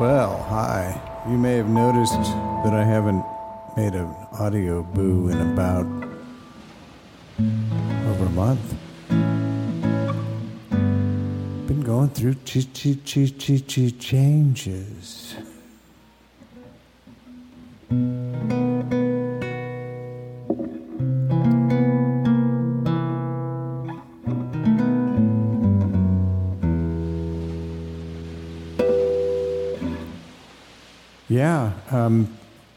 Well, hi. You may have noticed that I haven't made an audio boo in about over a month. Been going through chi chi chi chi chi changes. Yeah, um,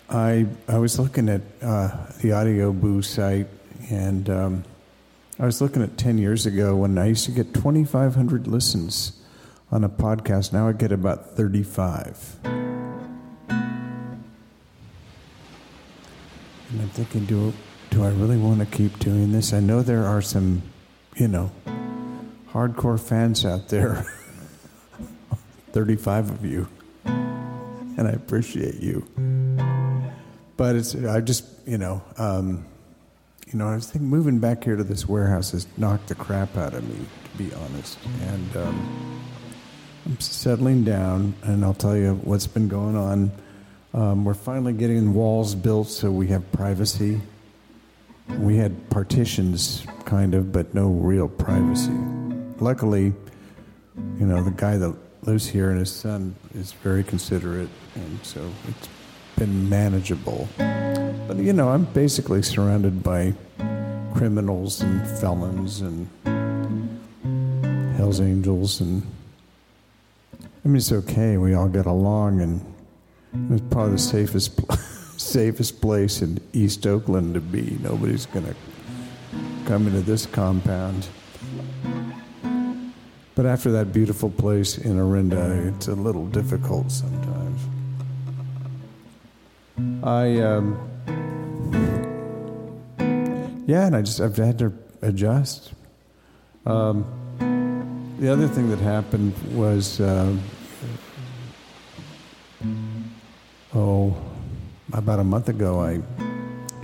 I I was looking at uh, the Audio Boo site, and um, I was looking at ten years ago when I used to get twenty five hundred listens on a podcast. Now I get about thirty five. And I'm thinking, do do I really want to keep doing this? I know there are some, you know, hardcore fans out there. thirty five of you and I appreciate you. But it's I just you know um, you know I was thinking moving back here to this warehouse has knocked the crap out of me to be honest, and um, I'm settling down, and I'll tell you what's been going on. Um, we're finally getting walls built so we have privacy. We had partitions, kind of, but no real privacy. Luckily, you know, the guy that lives here and his son is very considerate, and so it's been manageable. But you know, I'm basically surrounded by criminals and felons and Hell's Angels, and I mean, it's okay. We all get along, and it's probably the safest safest place in East Oakland to be. Nobody's gonna come into this compound. But after that beautiful place in Orinda, it's a little difficult sometimes. I, um, yeah, and I just, I've had to adjust. Um, the other thing that happened was, uh, oh, about a month ago, I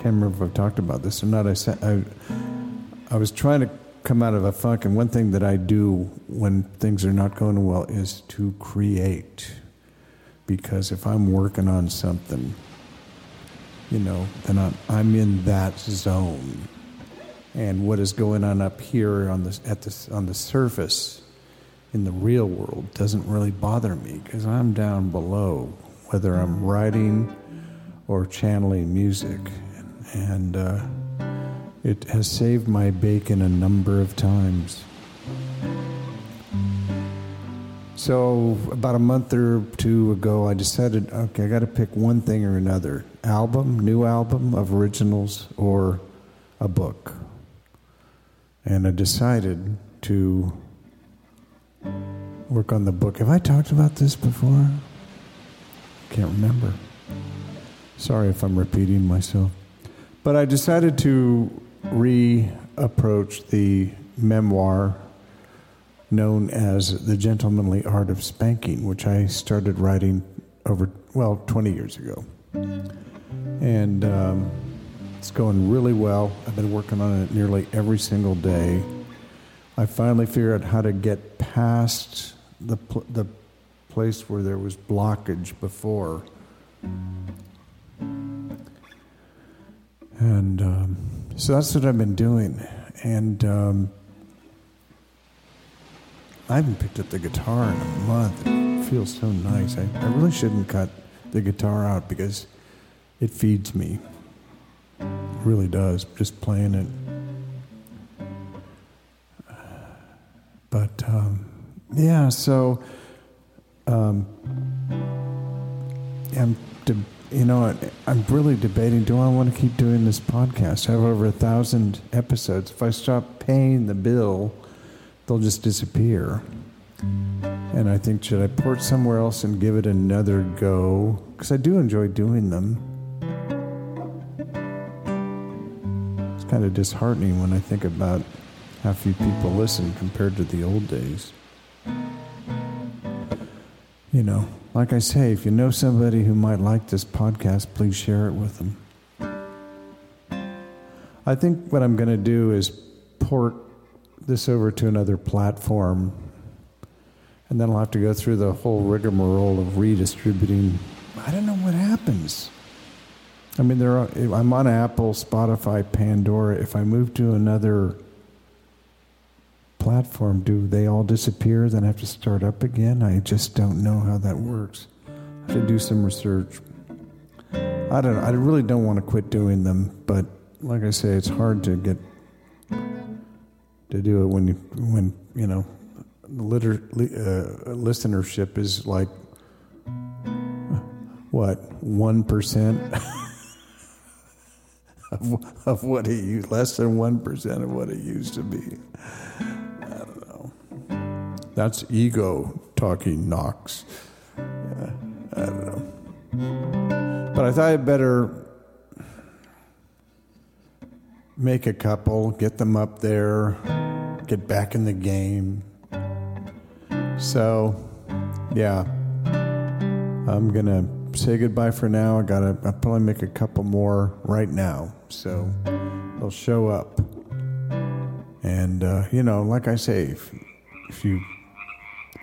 can't remember if I've talked about this or not. I said, I, I was trying to come out of a funk. And one thing that I do when things are not going well is to create. Because if I'm working on something, you know, then I'm, I'm in that zone. And what is going on up here on the, at the, on the surface in the real world doesn't really bother me because I'm down below, whether I'm writing or channeling music. And, uh, it has saved my bacon a number of times. So, about a month or two ago, I decided okay, I got to pick one thing or another album, new album of originals, or a book. And I decided to work on the book. Have I talked about this before? Can't remember. Sorry if I'm repeating myself. But I decided to reapproach the memoir known as The Gentlemanly Art of Spanking, which I started writing over, well, 20 years ago. And um, it's going really well. I've been working on it nearly every single day. I finally figured out how to get past the, pl- the place where there was blockage before. And um, so that's what I've been doing. And um, I haven't picked up the guitar in a month. It feels so nice. I, I really shouldn't cut the guitar out because it feeds me. It really does, just playing it. But um, yeah, so um, I'm. De- you know, I'm really debating do I want to keep doing this podcast? I have over a thousand episodes. If I stop paying the bill, they'll just disappear. And I think, should I port somewhere else and give it another go? Because I do enjoy doing them. It's kind of disheartening when I think about how few people listen compared to the old days. You know, like I say, if you know somebody who might like this podcast, please share it with them. I think what I'm going to do is port this over to another platform And then I'll have to go through the whole rigmarole of redistributing. I don't know what happens. I mean, there are, I'm on Apple, Spotify, Pandora. If I move to another platform, do they all disappear? Then I have to start up again? I just don't know how that works. I have to do some research. I don't know. I really don't want to quit doing them, but like I say, it's hard to get to do it when you when you know liter, uh, listenership is like what one percent of, of what it used, less than one percent of what it used to be. I. That's ego talking, Knox. Yeah, I don't know. But I thought I'd better make a couple, get them up there, get back in the game. So, yeah, I'm gonna say goodbye for now. I gotta I'll probably make a couple more right now, so they'll show up. And uh, you know, like I say, if, if you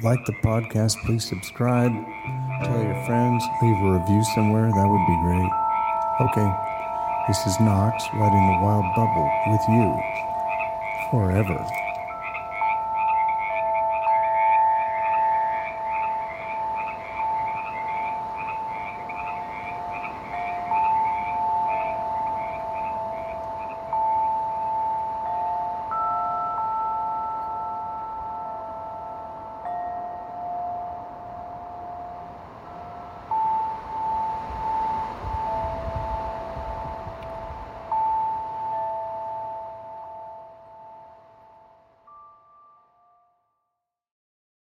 like the podcast, please subscribe, tell your friends, leave a review somewhere. That would be great. Okay. This is Knox riding the wild bubble with you forever.